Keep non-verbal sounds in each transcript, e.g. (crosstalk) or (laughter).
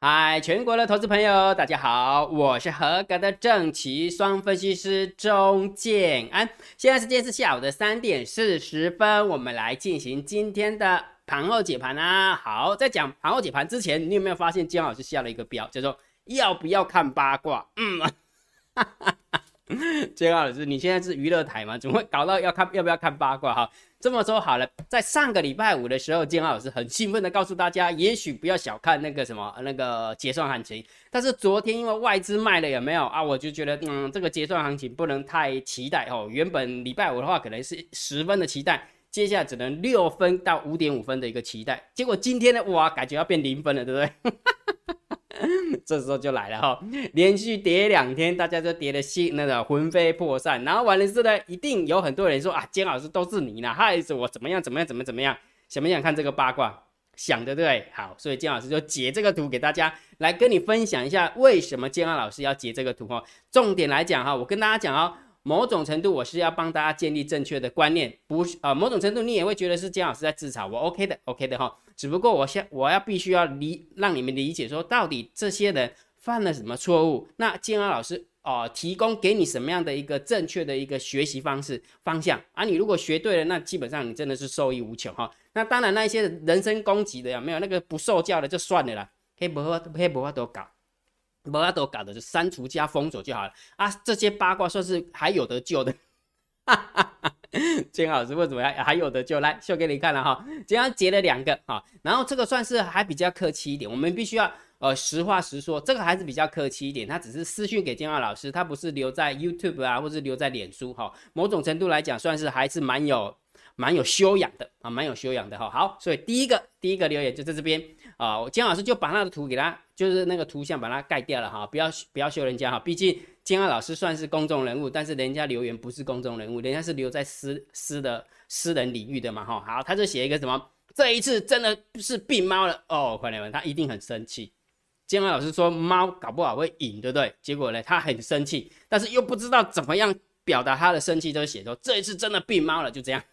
嗨，全国的投资朋友，大家好，我是合格的正奇双分析师钟建安。现在时间是下午的三点四十分，我们来进行今天的盘后解盘啊。好，在讲盘后解盘之前，你有没有发现姜老师下了一个标，叫做要不要看八卦？嗯，哈哈哈。姜老师，你现在是娱乐台吗？怎么会搞到要看要不要看八卦？哈，这么说好了，在上个礼拜五的时候，姜老师很兴奋的告诉大家，也许不要小看那个什么那个结算行情。但是昨天因为外资卖了，有没有啊？我就觉得，嗯，这个结算行情不能太期待哦。原本礼拜五的话可能是十分的期待，接下来只能六分到五点五分的一个期待。结果今天呢，哇，感觉要变零分了，对不对？(laughs) 这时候就来了哈，连续跌两天，大家都跌的心那个魂飞魄散。然后完了之后呢，一定有很多人说啊，姜老师都是你呢，害死我怎么样怎么样怎么怎么样？想不想看这个八卦？想的对，好，所以姜老师就截这个图给大家来跟你分享一下，为什么姜老师要截这个图哈？重点来讲哈，我跟大家讲哦。某种程度，我是要帮大家建立正确的观念，不是啊，某种程度你也会觉得是姜老师在自嘲我，OK 的，OK 的哈。只不过我先我要必须要理让你们理解说，到底这些人犯了什么错误？那建安老师哦，提供给你什么样的一个正确的一个学习方式方向啊？你如果学对了，那基本上你真的是受益无穷哈。那当然，那些人身攻击的有没有？那个不受教的就算了啦，黑不黑不黑都搞。不要都搞的就删除加封锁就好了啊！这些八卦算是还有得救的，哈哈哈。(laughs) 金老师为什么样还有的就？来秀给你看了哈，今天截了两个哈，然后这个算是还比较客气一点，我们必须要呃实话实说，这个还是比较客气一点，他只是私讯给金浩老师，他不是留在 YouTube 啊，或是留在脸书哈，某种程度来讲算是还是蛮有。蛮有修养的啊，蛮有修养的哈。好，所以第一个第一个留言就在这边啊，金老师就把他的图给他，就是那个图像把它盖掉了哈，不要不要修人家哈，毕竟金安老师算是公众人物，但是人家留言不是公众人物，人家是留在私私的私人领域的嘛哈。好，他就写一个什么，这一次真的是病猫了哦，朋友们，他一定很生气。金安老师说猫搞不好会赢，对不对？结果呢，他很生气，但是又不知道怎么样表达他的生气，就写说这一次真的病猫了，就这样。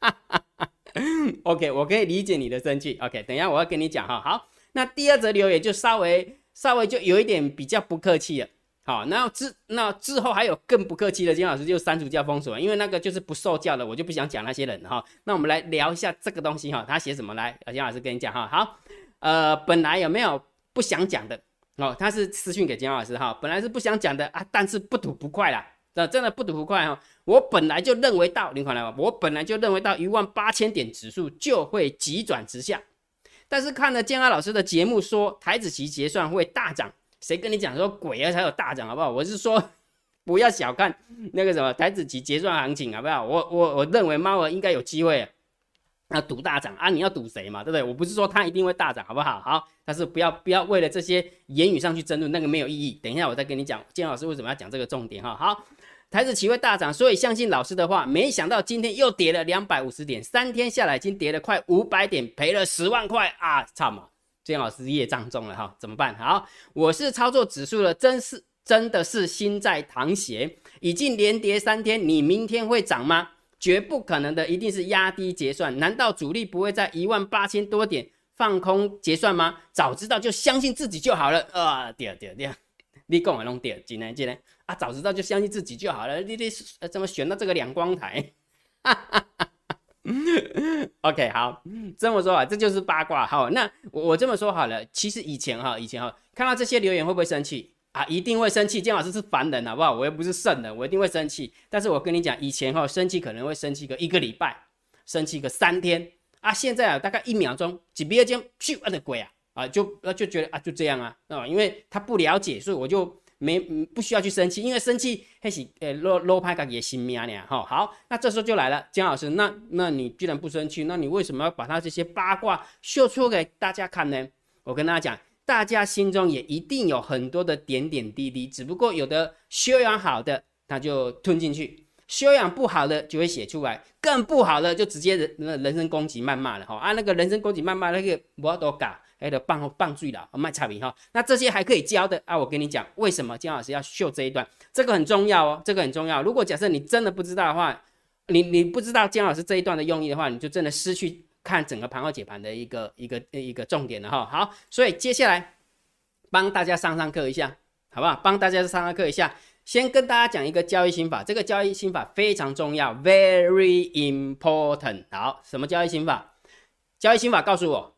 (laughs) OK，我可以理解你的生气。OK，等一下我要跟你讲哈。好，那第二则留言就稍微稍微就有一点比较不客气了。好，那之那之后还有更不客气的金老师就删除掉封锁，因为那个就是不受教的，我就不想讲那些人哈。那我们来聊一下这个东西哈，他写什么来？金老师跟你讲哈。好，呃，本来有没有不想讲的哦？他是私讯给金老师哈，本来是不想讲的啊，但是不吐不快啦。那真的不吐不快哈！我本来就认为到，你看来，我本来就认为到一万八千点指数就会急转直下，但是看了建安老师的节目说台子期结算会大涨，谁跟你讲说鬼啊才有大涨好不好？我是说 (laughs) 不要小看那个什么台子期结算行情好不好？我我我认为猫儿应该有机会，要赌大涨啊！你要赌谁嘛？对不对？我不是说它一定会大涨好不好？好，但是不要不要为了这些言语上去争论，那个没有意义。等一下我再跟你讲建安老师为什么要讲这个重点哈。好。台子期会大涨，所以相信老师的话。没想到今天又跌了两百五十点，三天下来已经跌了快五百点，赔了十万块啊！操嘛，建老师业障重了哈，怎么办？好，我是操作指数的，真是真的是心在淌血，已经连跌三天，你明天会涨吗？绝不可能的，一定是压低结算。难道主力不会在一万八千多点放空结算吗？早知道就相信自己就好了啊！跌跌跌。你讲的弄对，进来进来啊！早知道就相信自己就好了。你你怎么选到这个两光台哈哈 (laughs) 嗯？(laughs) OK，好，这么说啊，这就是八卦。好，那我我这么说好了。其实以前哈，以前哈，看到这些留言会不会生气啊？一定会生气。姜老师是凡人，好不好？我又不是圣人，我一定会生气。但是我跟你讲，以前哈，生气可能会生气个一个礼拜，生气个三天啊。现在啊，大概一秒钟，几秒钟，咻，我的鬼啊！啊，就就觉得啊，就这样啊，啊，因为他不了解，所以我就没不需要去生气，因为生气还是诶落落拍个也心命呢，哈，好，那这时候就来了，姜老师，那那你既然不生气，那你为什么要把他这些八卦秀出给大家看呢？我跟大家讲，大家心中也一定有很多的点点滴滴，只不过有的修养好的他就吞进去，修养不好的就会写出来，更不好的就直接人人身攻击谩骂了，哈，啊，那个人身攻击谩骂那个不要多搞。还有棒棒坠了，卖差评哈。那这些还可以教的啊，我跟你讲，为什么姜老师要秀这一段？这个很重要哦，这个很重要。如果假设你真的不知道的话，你你不知道姜老师这一段的用意的话，你就真的失去看整个盘后解盘的一个一个一个重点了哈。好，所以接下来帮大家上上课一下，好不好？帮大家上上课一下。先跟大家讲一个交易心法，这个交易心法非常重要，very important。好，什么交易心法？交易心法告诉我，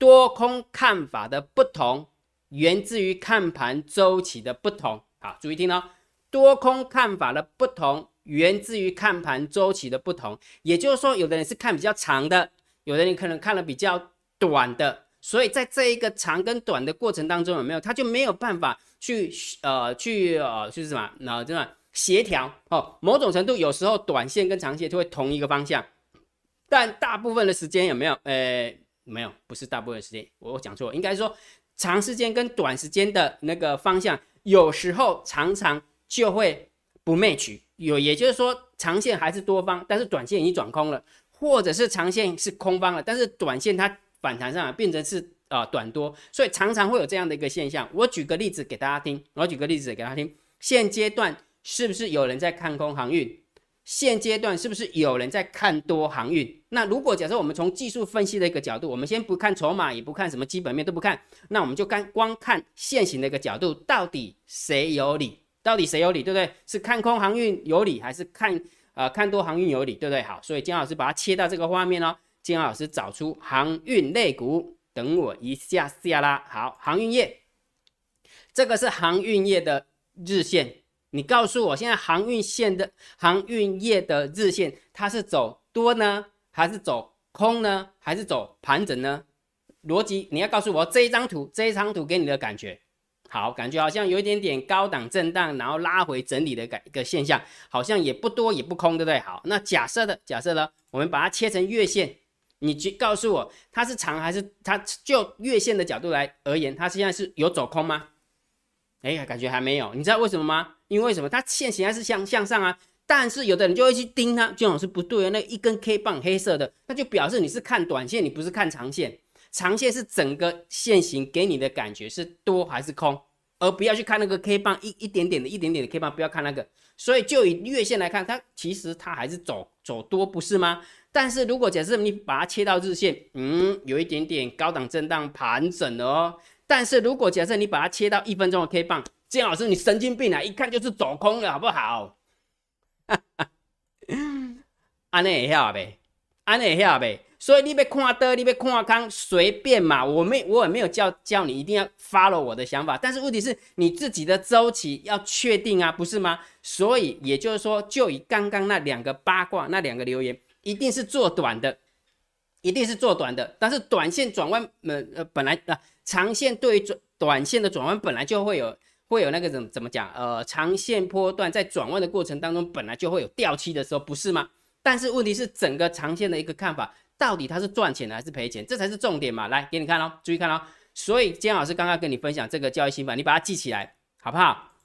多空看法的不同，源自于看盘周期的不同。好，注意听哦，多空看法的不同，源自于看盘周期的不同。也就是说，有的人是看比较长的，有的人可能看了比较短的，所以在这一个长跟短的过程当中，有没有他就没有办法。去呃去呃就是什么？那真的协调哦。某种程度，有时候短线跟长线就会同一个方向，但大部分的时间有没有？呃，没有，不是大部分时间，我讲错，应该说长时间跟短时间的那个方向，有时候常常就会不 match。有，也就是说，长线还是多方，但是短线已经转空了，或者是长线是空方了，但是短线它反弹上来变成是。啊，短多，所以常常会有这样的一个现象。我举个例子给大家听，我举个例子给大家听。现阶段是不是有人在看空航运？现阶段是不是有人在看多航运？那如果假设我们从技术分析的一个角度，我们先不看筹码，也不看什么基本面都不看，那我们就看光看现行的一个角度，到底谁有理？到底谁有理？对不对？是看空航运有理，还是看呃看多航运有理？对不对？好，所以金老师把它切到这个画面哦。金老师找出航运类股。等我一下下啦。好，航运业，这个是航运业的日线。你告诉我，现在航运线的航运业的日线，它是走多呢，还是走空呢，还是走盘整呢？逻辑，你要告诉我这一张图，这一张图给你的感觉，好，感觉好像有一点点高档震荡，然后拉回整理的感一个现象，好像也不多也不空，对不对？好，那假设的假设呢，我们把它切成月线。你去告诉我，它是长还是它就月线的角度来而言，它现在是有走空吗？哎，感觉还没有。你知道为什么吗？因为什么？它线形还是向向上啊。但是有的人就会去盯它，这种是不对的。那一根 K 棒黑色的，那就表示你是看短线，你不是看长线。长线是整个线形给你的感觉是多还是空，而不要去看那个 K 棒一一点点的一点点的 K 棒，不要看那个。所以就以月线来看，它其实它还是走走多，不是吗？但是如果假设你把它切到日线，嗯，有一点点高档震荡盘整了哦。但是如果假设你把它切到一分钟的 K 棒，建老师你神经病啊！一看就是走空了，好不好？(laughs) 安内也晓呗，安内晓呗。所以你别看的，你别看康，随便嘛。我没，我也没有叫叫你一定要 follow 我的想法。但是问题是你自己的周期要确定啊，不是吗？所以也就是说，就以刚刚那两个八卦，那两个留言。一定是做短的，一定是做短的。但是短线转弯，呃呃，本来啊，长线对于转短线的转弯本来就会有会有那个怎怎么讲？呃，长线波段在转弯的过程当中，本来就会有掉期的时候，不是吗？但是问题是，整个长线的一个看法，到底它是赚钱的还是赔钱？这才是重点嘛。来给你看哦，注意看哦。所以姜老师刚刚跟你分享这个交易心法，你把它记起来，好不好？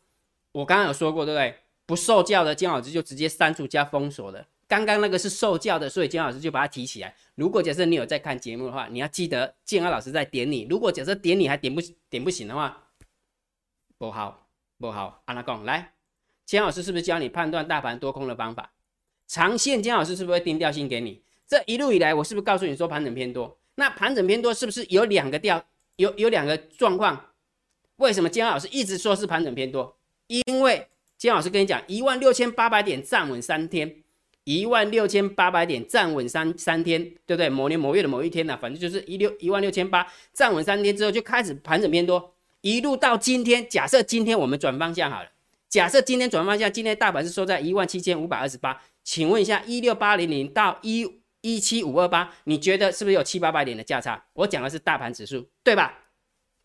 我刚刚有说过，对不对？不受教的姜老师就直接删除加封锁的。刚刚那个是受教的，所以金老师就把它提起来。如果假设你有在看节目的话，你要记得建安老师在点你。如果假设点你还点不点不行的话，不好不好。阿拉贡来，金老师是不是教你判断大盘多空的方法？长线金老师是不是会定调性给你？这一路以来，我是不是告诉你说盘整偏多？那盘整偏多是不是有两个调？有有两个状况？为什么金老师一直说是盘整偏多？因为金老师跟你讲，一万六千八百点站稳三天。一万六千八百点站稳三三天，对不对？某年某月的某一天呢，反正就是一六一万六千八站稳三天之后，就开始盘整偏多，一路到今天。假设今天我们转方向好了，假设今天转方向，今天大盘是收在一万七千五百二十八，请问一下，一六八零零到一一七五二八，你觉得是不是有七八百点的价差？我讲的是大盘指数，对吧？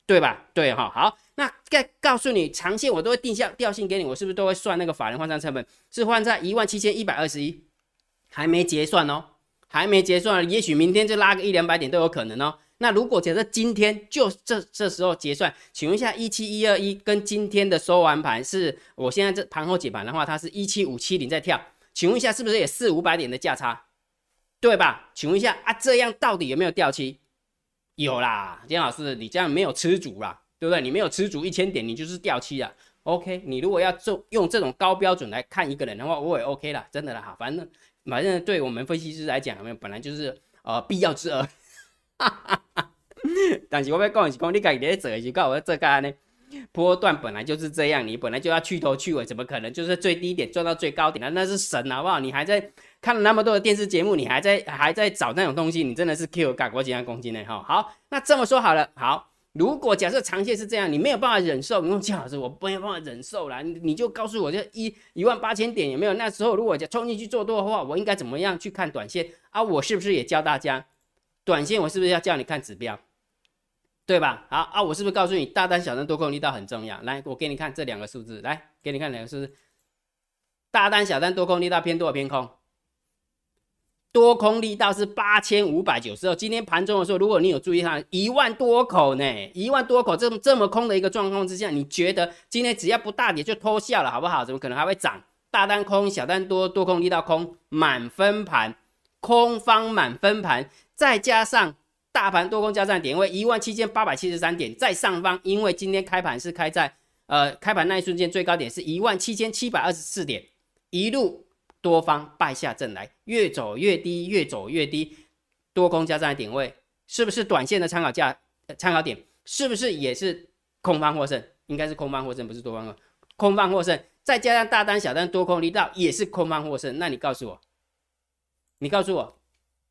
对吧？对哈，好，那再告诉你，长线我都会定下调性给你，我是不是都会算那个法人换算成本是换在一万七千一百二十一？还没结算哦，还没结算，也许明天就拉个一两百点都有可能哦。那如果假设今天就这这时候结算，请问一下，一七一二一跟今天的收完盘是，我现在这盘后解盘的话，它是一七五七零在跳，请问一下是不是也四五百点的价差，对吧？请问一下啊，这样到底有没有掉期？有啦，金老师，你这样没有吃足啦，对不对？你没有吃足一千点，你就是掉期了。OK，你如果要做用这种高标准来看一个人的话，我也 OK 了，真的啦哈，反正。反正对我们分析师来讲，有没有本来就是呃必要之恶。(laughs) 但是我要讲的是讲，你家己在做的时候，我要做干呢。波段本来就是这样，你本来就要去头去尾，怎么可能就是最低点赚到最高点呢？那是神好不好？你还在看了那么多的电视节目，你还在还在找那种东西，你真的是 Q 改国几万公斤呢？哈，好，那这么说好了，好，如果假设长线是这样，你没有办法忍受，你说姜老师，我没有办法忍受啦，你你就告诉我，这一一万八千点有没有？那时候如果冲进去做多的话，我应该怎么样去看短线啊？我是不是也教大家，短线我是不是要叫你看指标？对吧？好啊，我是不是告诉你大单、小单、多空力道很重要？来，我给你看这两个数字，来给你看两个数字，大单、小单、多空力道偏多偏空？多空力道是八千五百九十二。今天盘中的时候，如果你有注意看，一万多口呢，一万多口这么这么空的一个状况之下，你觉得今天只要不大跌就偷笑了，好不好？怎么可能还会涨？大单空，小单多，多空力道空，满分盘，空方满分盘，再加上。大盘多空交战点位一万七千八百七十三点，在上方，因为今天开盘是开在呃开盘那一瞬间最高点是一万七千七百二十四点，一路多方败下阵来，越走越低，越走越低，多空交战点位是不是短线的参考价参考点？是不是也是空方获胜？应该是空方获胜，不是多方啊空方获胜，再加上大单小单多空力道也是空方获胜。那你告诉我，你告诉我，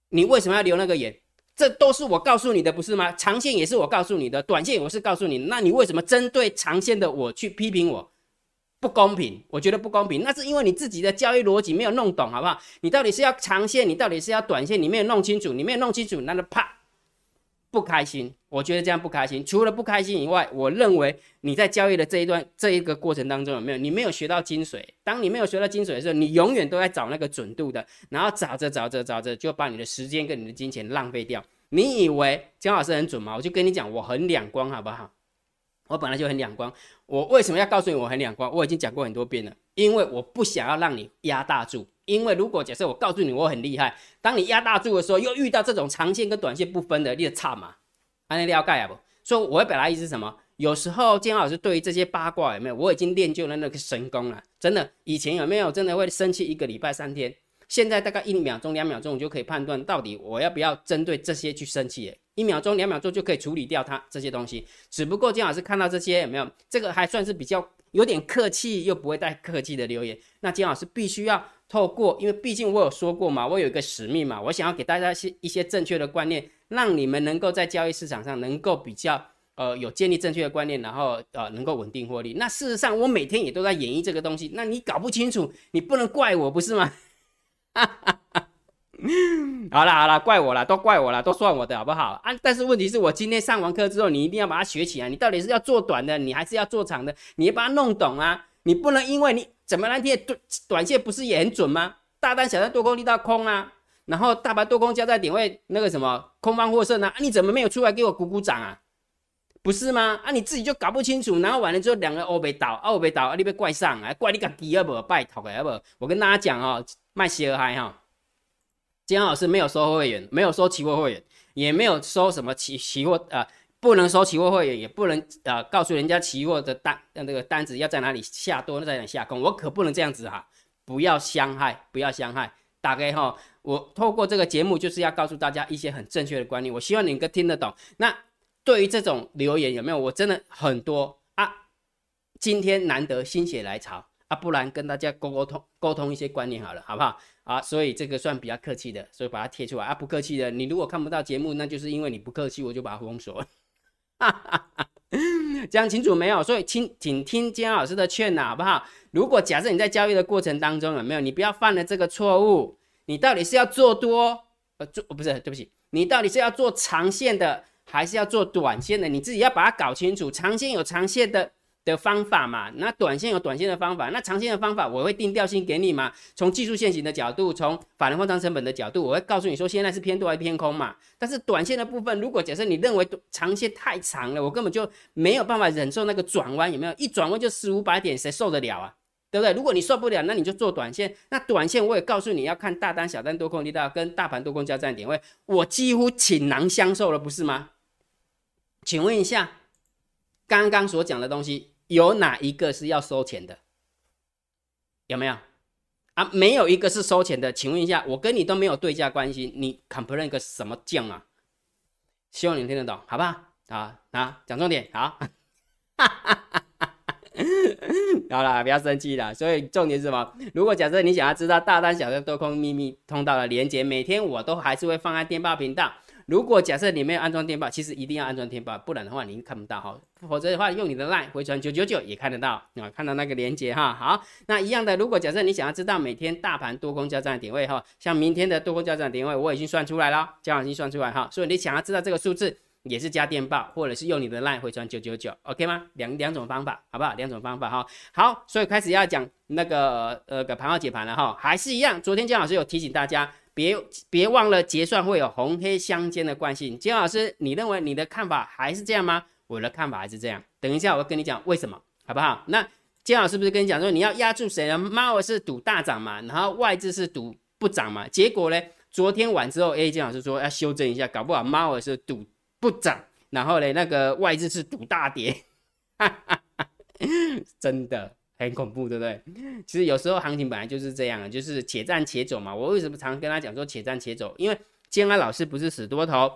你为什么要留那个眼？这都是我告诉你的，不是吗？长线也是我告诉你的，短线我是告诉你。那你为什么针对长线的我去批评我？不公平，我觉得不公平。那是因为你自己的交易逻辑没有弄懂，好不好？你到底是要长线，你到底是要短线，你没有弄清楚，你没有弄清楚，那就啪，不开心。我觉得这样不开心。除了不开心以外，我认为你在交易的这一段这一个过程当中有没有？你没有学到精髓。当你没有学到精髓的时候，你永远都在找那个准度的，然后找着找着找着，就把你的时间跟你的金钱浪费掉。你以为姜老师很准吗？我就跟你讲，我很两光，好不好？我本来就很两光。我为什么要告诉你我很两光？我已经讲过很多遍了，因为我不想要让你压大注。因为如果假设我告诉你我很厉害，当你压大注的时候，又遇到这种长线跟短线不分的，你差嘛？还能了解啊不？所以我要表达意思是什么？有时候金老师对于这些八卦有没有？我已经练就了那个神功了，真的。以前有没有真的会生气一个礼拜三天？现在大概一秒钟、两秒钟，我就可以判断到底我要不要针对这些去生气。一秒钟、两秒钟就可以处理掉它这些东西。只不过金老师看到这些有没有？这个还算是比较有点客气又不会太客气的留言。那金老师必须要透过，因为毕竟我有说过嘛，我有一个使命嘛，我想要给大家一些一些正确的观念，让你们能够在交易市场上能够比较呃有建立正确的观念，然后呃能够稳定获利。那事实上我每天也都在演绎这个东西。那你搞不清楚，你不能怪我不是吗？(laughs) 好了好了，怪我了，都怪我了，都算我的好不好啊？但是问题是我今天上完课之后，你一定要把它学起来。你到底是要做短的，你还是要做长的？你要把它弄懂啊！你不能因为你怎么那天短短线不是也很准吗？大单小单多空力道空啊，然后大盘多空交在点位那个什么空方获胜啊？你怎么没有出来给我鼓鼓掌啊？不是吗？啊，你自己就搞不清楚，然后完了之后两个欧被倒，欧被倒，啊，你被怪上，啊，怪你个鸡啊不？拜托个啊不？我跟大家讲哦。卖鞋嗨哈，姜老师没有收会员，没有收期货会员，也没有收什么期期货啊，不能收期货会员，也不能啊告诉人家期货的单那个单子要在哪里下多，在哪里下空，我可不能这样子哈，不要伤害，不要伤害，大概哈，我透过这个节目就是要告诉大家一些很正确的观念，我希望你能够听得懂。那对于这种留言有没有？我真的很多啊，今天难得心血来潮。啊，不然跟大家沟沟通沟通一些观念好了，好不好？啊，所以这个算比较客气的，所以把它贴出来啊。不客气的，你如果看不到节目，那就是因为你不客气，我就把它封锁。(laughs) 讲清楚没有？所以请请听姜老师的劝呐，好不好？如果假设你在交易的过程当中有没有，你不要犯了这个错误。你到底是要做多，呃，做不是？对不起，你到底是要做长线的，还是要做短线的？你自己要把它搞清楚。长线有长线的。的方法嘛，那短线有短线的方法，那长线的方法我会定调性给你嘛。从技术线型的角度，从法人换仓成本的角度，我会告诉你说现在是偏多还是偏空嘛。但是短线的部分，如果假设你认为长线太长了，我根本就没有办法忍受那个转弯，有没有？一转弯就四五百点，谁受得了啊？对不对？如果你受不了，那你就做短线。那短线我也告诉你要看大单、小单、多空力道跟大盘多空交战点位，我几乎倾囊相授了，不是吗？请问一下，刚刚所讲的东西。有哪一个是要收钱的？有没有啊？没有一个是收钱的。请问一下，我跟你都没有对价关系，你 complain 个什么酱啊？希望你听得懂，好不好？啊啊，讲重点，好。(laughs) 好了，不要生气了。所以重点是什么？如果假设你想要知道大单、小单、多空秘密通道的连接，每天我都还是会放在电报频道。如果假设你没有安装电报，其实一定要安装电报，不然的话你看不到哈。否则的话，用你的 line 回传九九九也看得到啊，看到那个连接哈。好，那一样的，如果假设你想要知道每天大盘多空交战的点位哈，像明天的多空交战点位我已经算出来了，江老师算出来哈。所以你想要知道这个数字。也是加电报，或者是用你的 line 回传九九九，OK 吗？两两种方法，好不好？两种方法哈。好，所以开始要讲那个呃个盘号解盘了哈，还是一样。昨天姜老师有提醒大家，别别忘了结算会有红黑相间的惯性。金老师，你认为你的看法还是这样吗？我的看法还是这样。等一下我跟你讲为什么，好不好？那金老师不是跟你讲说你要压住谁呢？猫是赌大涨嘛，然后外资是赌不涨嘛。结果呢，昨天晚之后，A 金老师说要修正一下，搞不好猫是赌。不涨，然后呢，那个外资是赌大跌，哈哈哈真的很恐怖，对不对？其实有时候行情本来就是这样，就是且战且走嘛。我为什么常跟他讲说且战且走？因为建安老师不是死多头，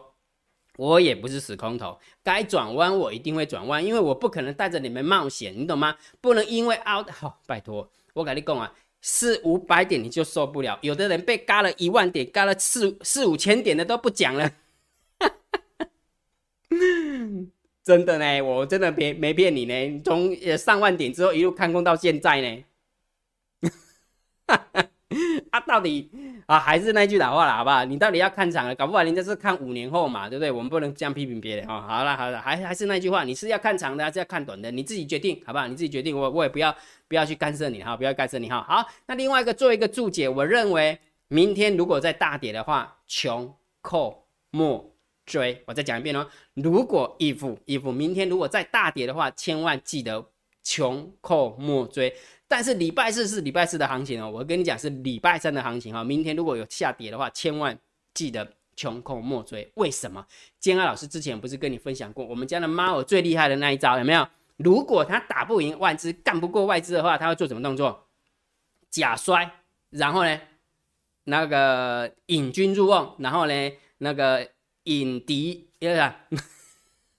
我也不是死空头，该转弯我一定会转弯，因为我不可能带着你们冒险，你懂吗？不能因为 out 好，拜托，我跟你讲啊，四五百点你就受不了，有的人被嘎了一万点，嘎了四四五千点的都不讲了。(laughs) 真的呢，我真的没没骗你呢。从上万点之后一路看空到现在呢，(laughs) 啊，到底啊还是那句老话了，好不好？你到底要看长了，搞不好人家是看五年后嘛，对不对？我们不能这样批评别人哦。好了好了，还还是那句话，你是要看长的还是要看短的？你自己决定，好不好？你自己决定，我我也不要不要去干涉你哈，不要干涉你哈。好，那另外一个做一个注解，我认为明天如果在大跌的话，穷寇莫。追，我再讲一遍哦。如果 if if 明天如果再大跌的话，千万记得穷寇莫追。但是礼拜四是礼拜四的行情哦，我跟你讲是礼拜三的行情哈。明天如果有下跌的话，千万记得穷寇莫追。为什么？建安老师之前不是跟你分享过，我们家的猫最厉害的那一招有没有？如果他打不赢外资，干不过外资的话，他会做什么动作？假摔，然后呢，那个引军入瓮，然后呢，那个。引敌，对不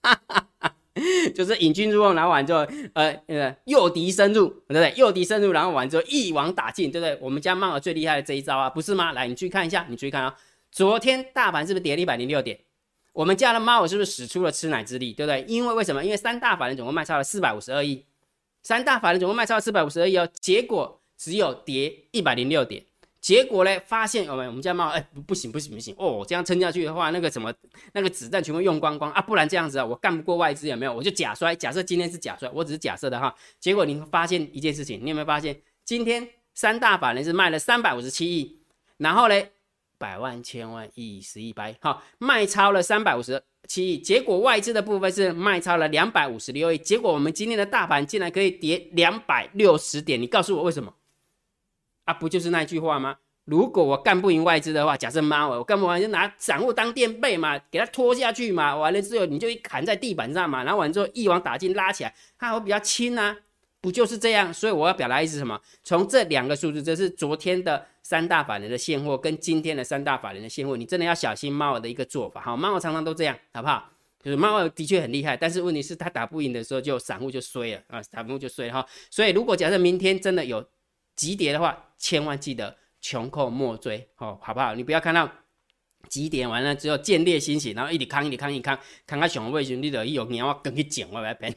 (laughs) 就是引军入瓮，然后完之后，呃，诱敌深入，对不对？诱敌深入，然后完之后一网打尽，对不对？我们家猫儿最厉害的这一招啊，不是吗？来，你去看一下，你去看啊。昨天大盘是不是跌了一百零六点？我们家的猫是不是使出了吃奶之力，对不对？因为为什么？因为三大法人总共卖超了四百五十二亿，三大法人总共卖超了四百五十二亿哦，结果只有跌一百零六点。结果呢？发现我们我们家猫哎不行不行不行哦！这样撑下去的话，那个什么那个子弹全部用光光啊！不然这样子啊，我干不过外资有没有？我就假摔。假设今天是假摔，我只是假设的哈。结果你会发现一件事情，你有没有发现？今天三大法人是卖了三百五十七亿，然后呢，百万千万亿十亿百好卖超了三百五十七亿。结果外资的部分是卖超了两百五十六亿。结果我们今天的大盘竟然可以跌两百六十点，你告诉我为什么？啊，不就是那句话吗？如果我干不赢外资的话，假设猫我干不完就拿散户当垫背嘛，给它拖下去嘛，完了之后你就一砍在地板上嘛，然后完之后一网打尽拉起来，它会比较轻啊，不就是这样？所以我要表达意思什么？从这两个数字，这是昨天的三大法人的现货跟今天的三大法人的现货，你真的要小心猫的一个做法。好，猫常常都这样，好不好？就是猫的确很厉害，但是问题是它打不赢的时候，就散户就衰了啊，散户就衰了哈。所以如果假设明天真的有急跌的话，千万记得穷寇莫追，哦，好不好？你不要看到急跌完了之后见猎心喜，然后一直扛一直扛一直扛，扛到熊位时，你的一有鸟我跟去捡我来喷。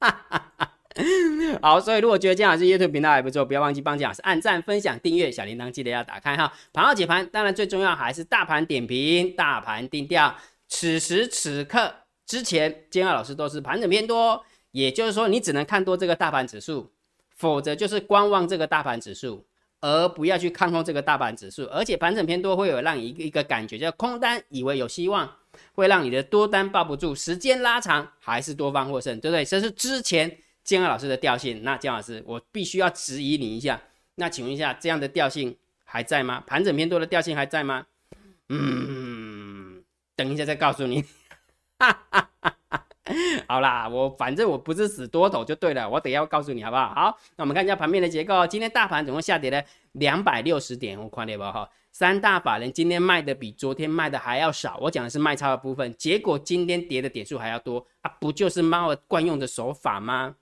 (laughs) 好，所以如果觉得姜老师 YouTube 频道还不错，不要忘记帮姜老师按赞、分享、订阅，小铃铛记得要打开哈。盘后解盘，当然最重要还是大盘点评、大盘定调。此时此刻之前，姜老师都是盘整偏多，也就是说你只能看多这个大盘指数。否则就是观望这个大盘指数，而不要去看空这个大盘指数。而且盘整偏多会有让一个一个感觉，叫空单以为有希望，会让你的多单抱不住。时间拉长还是多方获胜，对不对？这是之前建安老师的调性。那姜老师，我必须要质疑你一下。那请问一下，这样的调性还在吗？盘整偏多的调性还在吗？嗯，等一下再告诉你。哈哈哈哈 (laughs) 好啦，我反正我不是死多头就对了，我等要告诉你好不好？好，那我们看一下盘面的结构。今天大盘总共下跌了两百六十点，我看了吧哈。三大法人今天卖的比昨天卖的还要少，我讲的是卖超的部分，结果今天跌的点数还要多啊，不就是猫惯用的手法吗？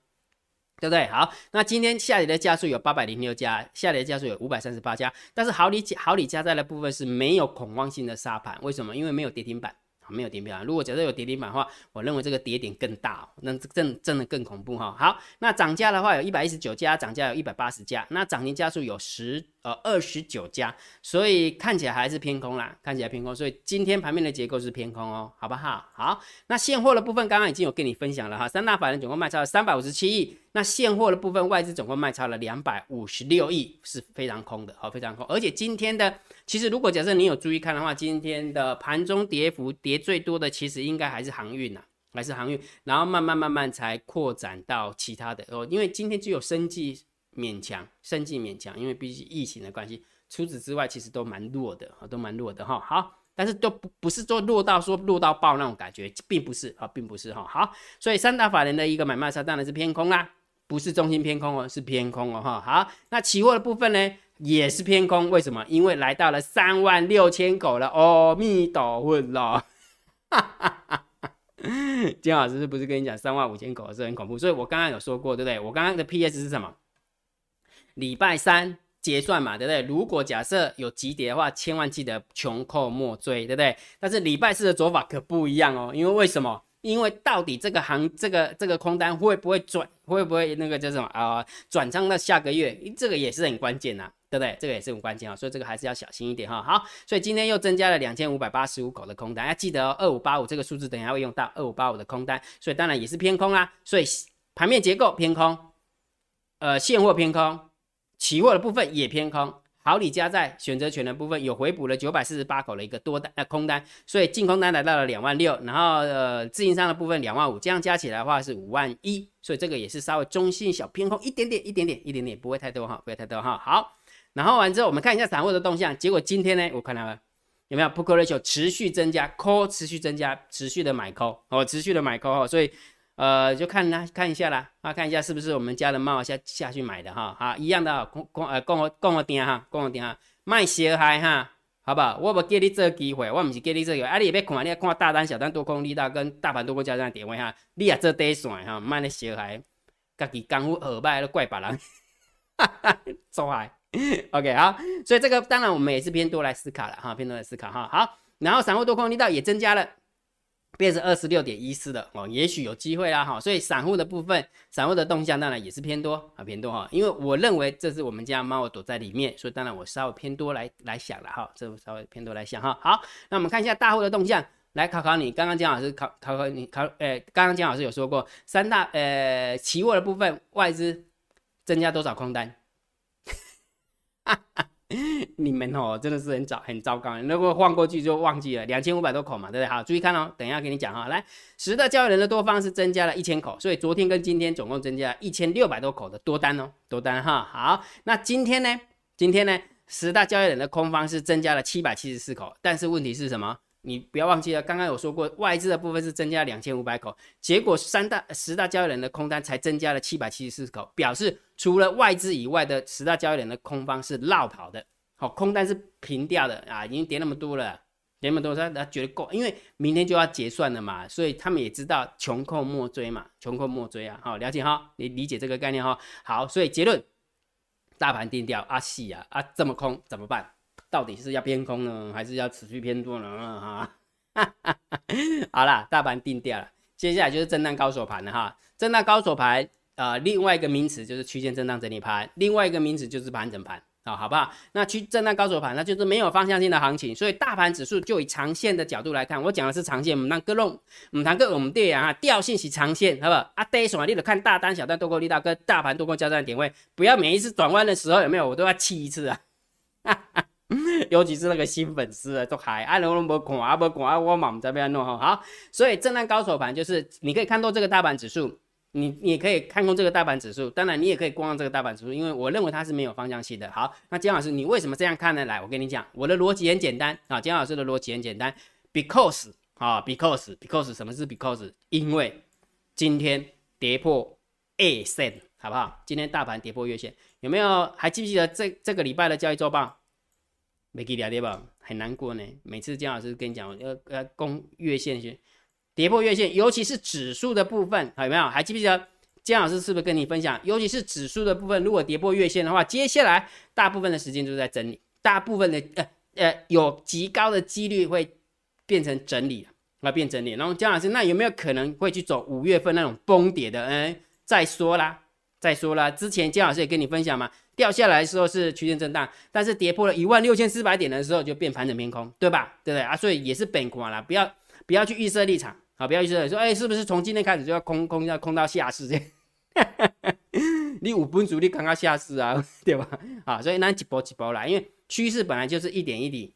对不对？好，那今天下跌的家数有八百零六家，下跌的家数有五百三十八家，但是好理好理加在的部分是没有恐慌性的杀盘，为什么？因为没有跌停板。没有跌停板，如果假设有跌停板的话，我认为这个跌点更大，那真真的更恐怖哈。好，那涨价的话有一百一十九家，涨价有一百八十家，那涨停家数有十呃二十九家，所以看起来还是偏空啦，看起来偏空，所以今天盘面的结构是偏空哦，好不好？好，那现货的部分刚刚已经有跟你分享了哈，三大法人总共卖超三百五十七亿。那现货的部分，外资总共卖超了两百五十六亿，是非常空的，好，非常空。而且今天的，其实如果假设你有注意看的话，今天的盘中跌幅跌最多的，其实应该还是航运呐，还是航运，然后慢慢慢慢才扩展到其他的哦。因为今天只有生计勉强，生计勉强，因为毕竟疫情的关系，除此之外其实都蛮弱的，都蛮弱的哈。好。但是都不不是说落到说落到爆那种感觉，并不是啊，并不是哈。好，所以三大法人的一个买卖差当然是偏空啦。不是中心偏空哦，是偏空哦哈。好，那期货的部分呢，也是偏空。为什么？因为来到了三万六千口了。阿弥陀佛了。(laughs) 金老师是不是跟你讲三万五千口是很恐怖？所以我刚刚有说过，对不对？我刚刚的 PS 是什么？礼拜三结算嘛，对不对？如果假设有急跌的话，千万记得穷寇莫追，对不对？但是礼拜四的做法可不一样哦，因为为什么？因为到底这个行这个这个空单会不会转，会不会那个叫什么啊？转账到下个月，这个也是很关键呐，对不对？这个也是很关键啊，所以这个还是要小心一点哈。好，所以今天又增加了两千五百八十五口的空单，要记得哦，二五八五这个数字等下会用到二五八五的空单，所以当然也是偏空啦。所以盘面结构偏空，呃，现货偏空，期货的部分也偏空。好，李加在选择权的部分有回补了九百四十八口的一个多单呃空单，所以净空单来到了两万六，然后呃自营商的部分两万五，这样加起来的话是五万一，所以这个也是稍微中性小偏空一点点一点点一点点，不会太多哈，不会太多哈。好，然后完之后我们看一下散户的动向，结果今天呢，我看到了有没有 put ratio 持续增加，call 持续增加，持续的买 call 哦，持续的买 call 哦，所以。呃，就看啦，看一下啦，啊，看一下是不是我们家的猫下下去买的哈，好，一样的，共共呃共我共我点哈，共我点哈，卖小孩哈，好不好？我不给你这个机会，我不是给你这个，啊，你别看，你要看大单、小单、多空力大跟大盘多空交战点位哈，你也做短线哈，卖那小孩，家己功夫耳麦都怪别人，(laughs) 哈哈，走海，OK 好，所以这个当然我们也是偏多来思考了哈，偏多来思考哈，好，然后散户多空力道也增加了。变成二十六点一四的哦，也许有机会啦哈，所以散户的部分，散户的动向当然也是偏多啊，偏多哈，因为我认为这是我们家猫躲在里面，所以当然我稍微偏多来来想了哈，这稍微偏多来想哈。好，那我们看一下大户的动向，来考考你，刚刚姜老师考考考你考，呃，刚刚姜老师有说过三大呃期货的部分外资增加多少空单？(laughs) (laughs) 你们哦，真的是很糟很糟糕。如果换过去就忘记了，两千五百多口嘛，对不对？好，注意看哦，等一下给你讲哈。来，十大交易人的多方是增加了一千口，所以昨天跟今天总共增加了一千六百多口的多单哦，多单哈。好，那今天呢？今天呢？十大交易人的空方是增加了七百七十四口，但是问题是什么？你不要忘记了，刚刚有说过外资的部分是增加两千五百口，结果三大十大交易人的空单才增加了七百七十四口，表示除了外资以外的十大交易人的空方是绕跑的，好，空单是平掉的啊，已经跌那么多了，跌那么多，他他觉得够，因为明天就要结算了嘛，所以他们也知道穷寇莫追嘛，穷寇莫追啊，好，了解哈，你理解这个概念哈，好，所以结论，大盘定调啊，细啊啊，这么空怎么办？到底是要偏空呢，还是要持续偏多呢？哈，(laughs) 好啦，大盘定掉了，接下来就是震荡高手盘了哈。震荡高手盘，呃，另外一个名词就是区间震荡整理盘，另外一个名词就是盘整盘啊，好不好？那去震荡高手盘，那就是没有方向性的行情，所以大盘指数就以长线的角度来看，我讲的是长线，唔谈各弄，唔谈各我们对啊，调性是长线，好不好？啊，第一什么？你得看大单、小单、多空力道跟大盘多空交战点位，不要每一次转弯的时候有没有，我都要气一次啊。(laughs) 尤其是那个新粉丝啊，都还啊，能不能看啊？不看啊，我嘛唔知边弄哈。好，所以震荡高手盘就是你可以看到这个大盘指数，你你可以看空这个大盘指数，当然你也可以观望这个大盘指数，因为我认为它是没有方向性的。好，那姜老师你为什么这样看呢？来，我跟你讲，我的逻辑很简单啊。姜老师的逻辑很简单，because 啊，because because 什么是 because？因为今天跌破 A 线，好不好？今天大盘跌破月线，有没有？还记不记得这这个礼拜的交易周报？没记得对吧？很难过呢。每次姜老师跟你讲，要要攻月线去，跌破月线，尤其是指数的部分，有没有？还记不记得姜老师是不是跟你分享？尤其是指数的部分，如果跌破月线的话，接下来大部分的时间都在整理，大部分的呃呃有极高的几率会变成整理。那变整理，然后姜老师，那有没有可能会去走五月份那种崩跌的？嗯，再说啦，再说啦。之前姜老师也跟你分享嘛，掉下来的时候是区间震荡，但是跌破了一万六千四百点的时候就变盘整偏空，对吧？对不对啊？所以也是本款啦，不要不要去预设立场啊，不要预设说，哎，是不是从今天开始就要空空要空到下市？(laughs) 你五分主力刚刚下市啊，(laughs) 对吧？啊，所以那一波一波来，因为趋势本来就是一点一滴。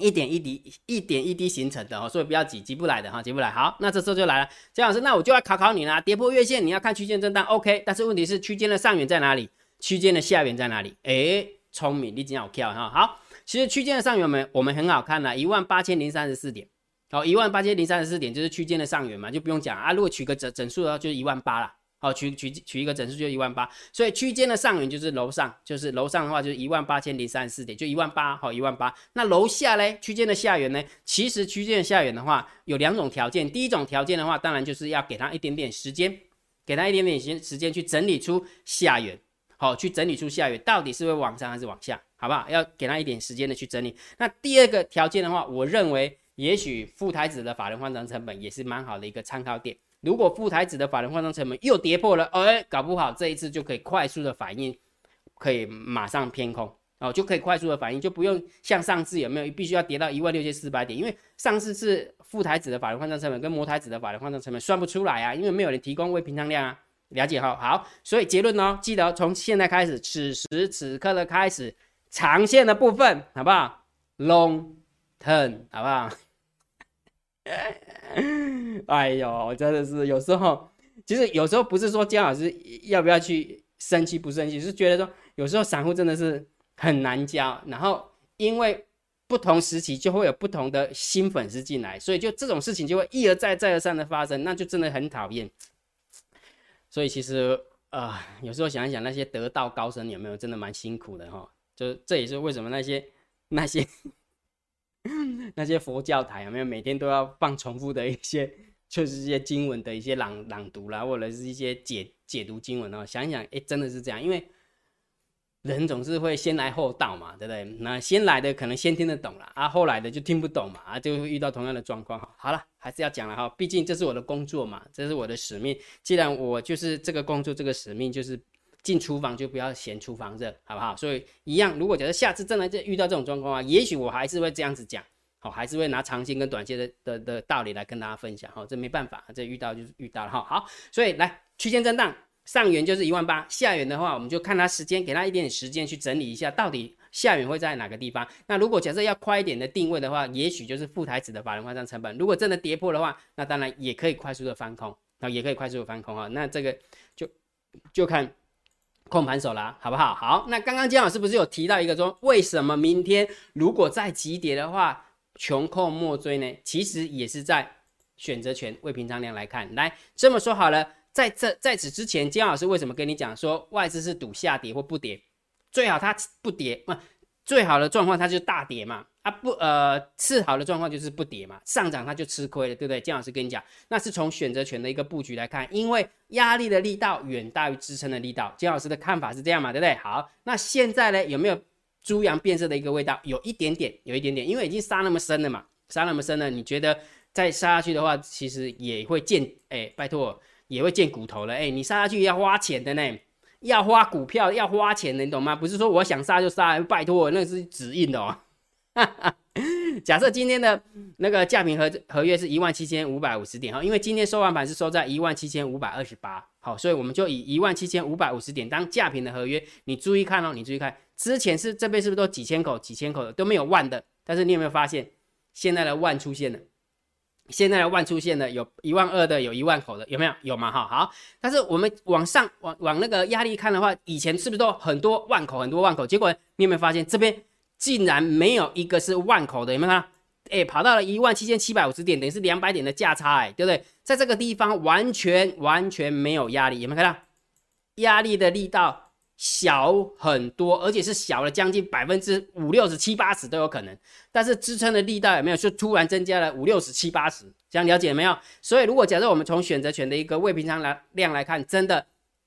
一点一滴，一点一滴形成的哦，所以不要急，急不来的哈，急不来。好，那这时候就来了，江老师，那我就要考考你啦。跌破月线，你要看区间震荡，OK。但是问题是区间的上缘在哪里？区间的下缘在哪里？哎，聪明，你真好跳哈。好，其实区间的上缘我们我们很好看的，一万八千零三十四点。好，一万八千零三十四点就是区间的上缘嘛，就不用讲啊。如果取个整整数的话，就是一万八了。好，取取取一个整数就一万八，所以区间的上缘就是楼上，就是楼上的话就是一万八千零三十四点，就一万八，好一万八。那楼下嘞，区间的下缘呢？其实区间的下缘的话有两种条件，第一种条件的话，当然就是要给它一点点时间，给它一点点时时间去整理出下缘，好，去整理出下缘到底是会往上还是往下，好不好？要给他一点时间的去整理。那第二个条件的话，我认为也许副台子的法人换张成本也是蛮好的一个参考点。如果副台子的法人换仓成本又跌破了，哎，搞不好这一次就可以快速的反应，可以马上偏空哦，就可以快速的反应，就不用像上次有没有必须要跌到一万六千四百点，因为上次是副台子的法人换仓成本跟模台子的法人换仓成本算不出来啊，因为没有人提供未平仓量啊，了解哈？好，所以结论呢，记得从现在开始，此时此刻的开始，长线的部分好不好？Long term 好不好？(laughs) 哎呦，真的是有时候，其实有时候不是说姜老师要不要去生气不生气，是觉得说有时候散户真的是很难教，然后因为不同时期就会有不同的新粉丝进来，所以就这种事情就会一而再再而三的发生，那就真的很讨厌。所以其实啊，有时候想一想那些得道高僧有没有真的蛮辛苦的哈，就这也是为什么那些那些。那些佛教台有没有每天都要放重复的一些，就是一些经文的一些朗朗读啦，或者是一些解解读经文哦？想一想，哎，真的是这样，因为人总是会先来后到嘛，对不对？那先来的可能先听得懂了啊，后来的就听不懂嘛，啊，就会遇到同样的状况。好了，还是要讲了哈，毕竟这是我的工作嘛，这是我的使命。既然我就是这个工作，这个使命就是进厨房就不要嫌厨房热，好不好？所以一样，如果假设下次真的遇到这种状况啊，也许我还是会这样子讲。好，还是会拿长线跟短线的的的道理来跟大家分享。哈，这没办法，这遇到就是遇到了哈。好，所以来区间震荡，上缘就是一万八，下缘的话，我们就看它时间，给它一点点时间去整理一下，到底下缘会在哪个地方。那如果假设要快一点的定位的话，也许就是副台子的法人换算成本。如果真的跌破的话，那当然也可以快速的翻空，那也可以快速的翻空哈。那这个就就看控盘手啦，好不好？好，那刚刚姜老师不是有提到一个说，为什么明天如果再急跌的话？穷寇莫追呢？其实也是在选择权未平仓量来看，来这么说好了，在这在此之前，姜老师为什么跟你讲说外资是赌下跌或不跌？最好它不跌，不最好的状况它就大跌嘛，啊不呃次好的状况就是不跌嘛，上涨它就吃亏了，对不对？姜老师跟你讲，那是从选择权的一个布局来看，因为压力的力道远大于支撑的力道，姜老师的看法是这样嘛，对不对？好，那现在呢有没有？猪羊变色的一个味道，有一点点，有一点点，因为已经杀那么深了嘛，杀那么深了，你觉得再杀下去的话，其实也会见，哎，拜托，也会见骨头了，哎，你杀下去要花钱的呢，要花股票，要花钱的，你懂吗？不是说我想杀就杀，拜托，那是指印的哦。(laughs) 假设今天的那个价平合合约是一万七千五百五十点哈，因为今天收盘盘是收在一万七千五百二十八，好，所以我们就以一万七千五百五十点当价平的合约，你注意看哦，你注意看。之前是这边是不是都几千口、几千口的都没有万的？但是你有没有发现，现在的万出现了？现在的万出现了，有一万二的，有一万口的，有没有？有吗？哈，好。但是我们往上往往那个压力看的话，以前是不是都很多万口、很多万口？结果你有没有发现，这边竟然没有一个是万口的？有没有看？哎，跑到了一万七千七百五十点，等于是两百点的价差，哎，对不对？在这个地方完全完全没有压力，有没有看到？压力的力道小很多，而且是小了将近百分之五六十七八十都有可能。但是支撑的力道有没有？就突然增加了五六十七八十，这样了解没有？所以如果假设我们从选择权的一个未平仓来量来看，真的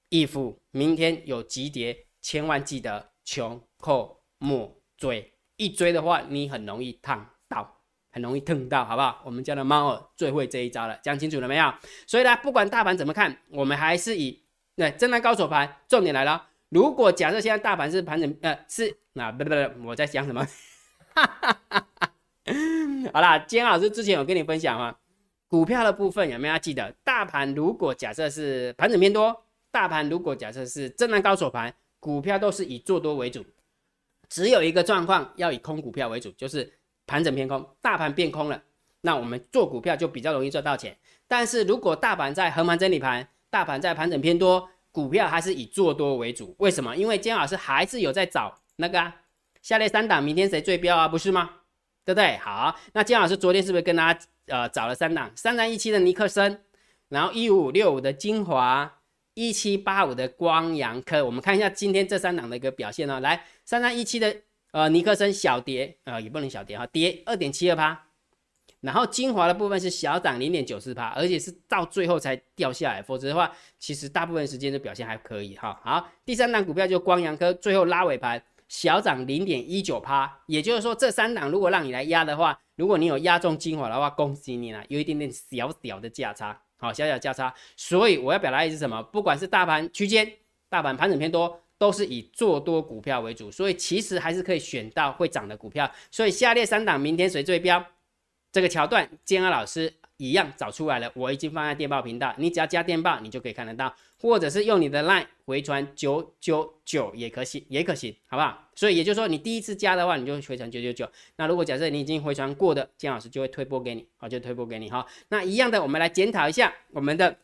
，if 明天有急跌，千万记得穷寇莫追，一追的话你很容易烫到，很容易烫到，好不好？我们家的猫儿最会这一招了，讲清楚了没有？所以呢，不管大盘怎么看，我们还是以。对，震荡高手盘，重点来了。如果假设现在大盘是盘整，呃，是那不不不，我在讲什么？(laughs) 好啦，今天老师之前有跟你分享吗？股票的部分有没有要记得？大盘如果假设是盘整偏多，大盘如果假设是震荡高手盘，股票都是以做多为主。只有一个状况要以空股票为主，就是盘整偏空，大盘变空了，那我们做股票就比较容易赚到钱。但是如果大盘在横盘整理盘，大盘在盘整偏多，股票还是以做多为主。为什么？因为姜老师还是有在找那个下列三档，明天谁最标啊？不是吗？对不对？好，那姜老师昨天是不是跟大家呃找了三档？三三一七的尼克森，然后一五五六五的精华，一七八五的光阳科。我们看一下今天这三档的一个表现哦。来，三三一七的呃尼克森小跌，呃也不能小跌哈，跌二点七二八。然后精华的部分是小涨零点九四帕，而且是到最后才掉下来，否则的话，其实大部分时间的表现还可以哈。好，第三档股票就光阳科，最后拉尾盘小涨零点一九帕，也就是说这三档如果让你来压的话，如果你有压中精华的话，恭喜你了，有一点点小小的价差，好，小小价差。所以我要表达意思是什么？不管是大盘区间，大盘盘整偏多，都是以做多股票为主，所以其实还是可以选到会涨的股票。所以下列三档明天谁最标？这个桥段，建安老师一样找出来了，我已经放在电报频道，你只要加电报，你就可以看得到，或者是用你的 line 回传九九九也可行，也可行，好不好？所以也就是说，你第一次加的话，你就回传九九九。那如果假设你已经回传过的，建老师就会推播给你，好，就推播给你哈。那一样的，我们来检讨一下我们的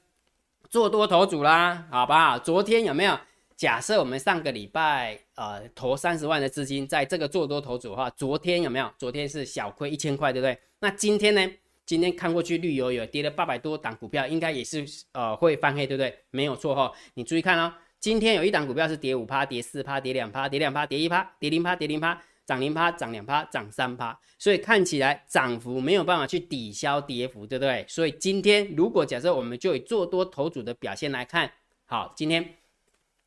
做多头组啦，好不好？昨天有没有？假设我们上个礼拜呃投三十万的资金在这个做多头组的话，昨天有没有？昨天是小亏一千块，对不对？那今天呢？今天看过去绿油油跌了八百多档股票，应该也是呃会翻黑，对不对？没有错哈。你注意看哦，今天有一档股票是跌五趴、跌四趴、跌两趴、跌两趴、跌一趴、跌零趴、跌零趴，涨零趴、涨两趴、涨三趴，所以看起来涨幅没有办法去抵消跌幅，对不对？所以今天如果假设我们就以做多头组的表现来看，好，今天。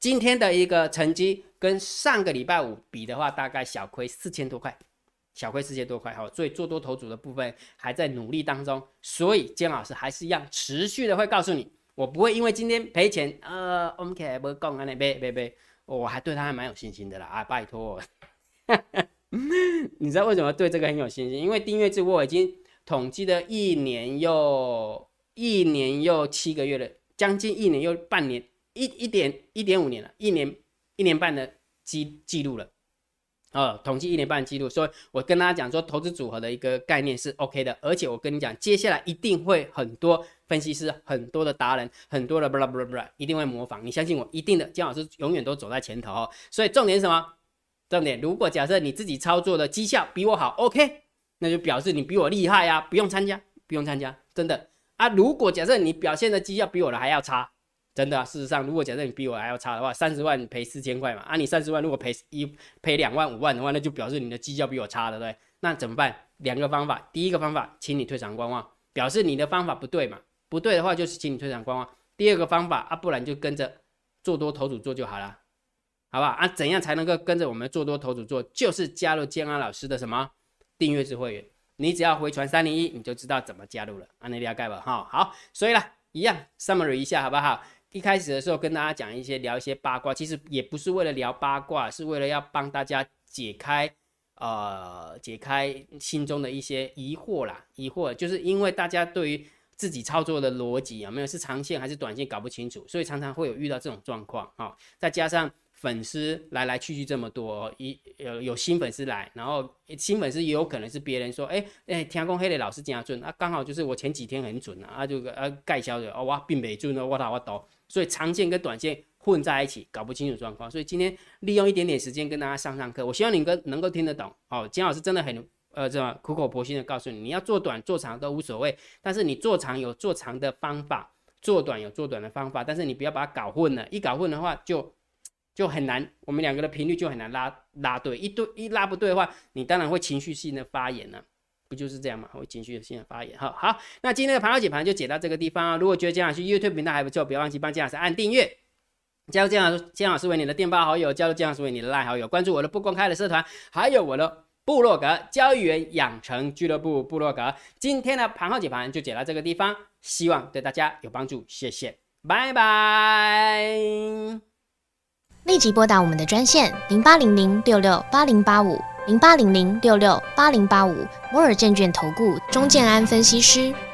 今天的一个成绩跟上个礼拜五比的话，大概小亏四千多块，小亏四千多块哈。所以做多头组的部分还在努力当中，所以姜老师还是一样持续的会告诉你，我不会因为今天赔钱，呃，我们可以不讲啊，那别别别，我还对他还蛮有信心的啦啊，(laughs) 拜托，(laughs) 你知道为什么对这个很有信心？因为订阅制我已经统计了一年又一年又七个月了，将近一年又半年。一一点一点五年了，一年一年半的记记录了，哦，统计一年半的记录，所以我跟大家讲说，投资组合的一个概念是 OK 的，而且我跟你讲，接下来一定会很多分析师、很多的达人、很多的布拉布拉布拉，一定会模仿，你相信我，一定的，姜老师永远都走在前头。所以重点是什么？重点，如果假设你自己操作的绩效比我好，OK，那就表示你比我厉害呀，不用参加，不用参加，真的啊。如果假设你表现的绩效比我的还要差，真的，事实上，如果假设你比我还要差的话，三十万赔四千块嘛，啊，你三十万如果赔一赔两万五万的话，那就表示你的绩效比我差，了对？那怎么办？两个方法，第一个方法，请你退场观望，表示你的方法不对嘛，不对的话就是请你退场观望。第二个方法啊，不然就跟着做多头主做就好了，好不好？啊，怎样才能够跟着我们做多头主做？就是加入建安老师的什么订阅制会员，你只要回传三零一，你就知道怎么加入了，啊，你了解吧？哈，好，所以啦，一样 summary 一下好不好？一开始的时候跟大家讲一些聊一些八卦，其实也不是为了聊八卦，是为了要帮大家解开呃解开心中的一些疑惑啦。疑惑就是因为大家对于自己操作的逻辑有没有是长线还是短线搞不清楚，所以常常会有遇到这种状况啊。再加上粉丝来来去去这么多，一有有新粉丝来，然后新粉丝也有可能是别人说，哎哎，天公黑的老师这样准啊，刚好就是我前几天很准啊，啊就呃盖销的哦哇并没准哦，我打我倒。所以长线跟短线混在一起，搞不清楚状况。所以今天利用一点点时间跟大家上上课，我希望你跟能够听得懂。哦，金老师真的很呃，这么苦口婆心的告诉你，你要做短做长都无所谓，但是你做长有做长的方法，做短有做短的方法，但是你不要把它搞混了，一搞混的话就就很难，我们两个的频率就很难拉拉对，一对一拉不对的话，你当然会情绪性的发言了，不就是这样吗？会情绪性的发言。哈，好，那今天的盘后解盘就解到这个地方啊。如果觉得姜老师 YouTube 频道还不错，不要忘记帮姜老师按订阅。加入姜老师，姜老师为你的电报好友，加入姜老师为你的赖好友，关注我的不公开的社团，还有我的部落格交易员养成俱乐部部落格。今天的盘后解盘就解到这个地方，希望对大家有帮助，谢谢，拜拜。立即拨打我们的专线零八零零六六八零八五零八零零六六八零八五摩尔证券投顾钟建安分析师。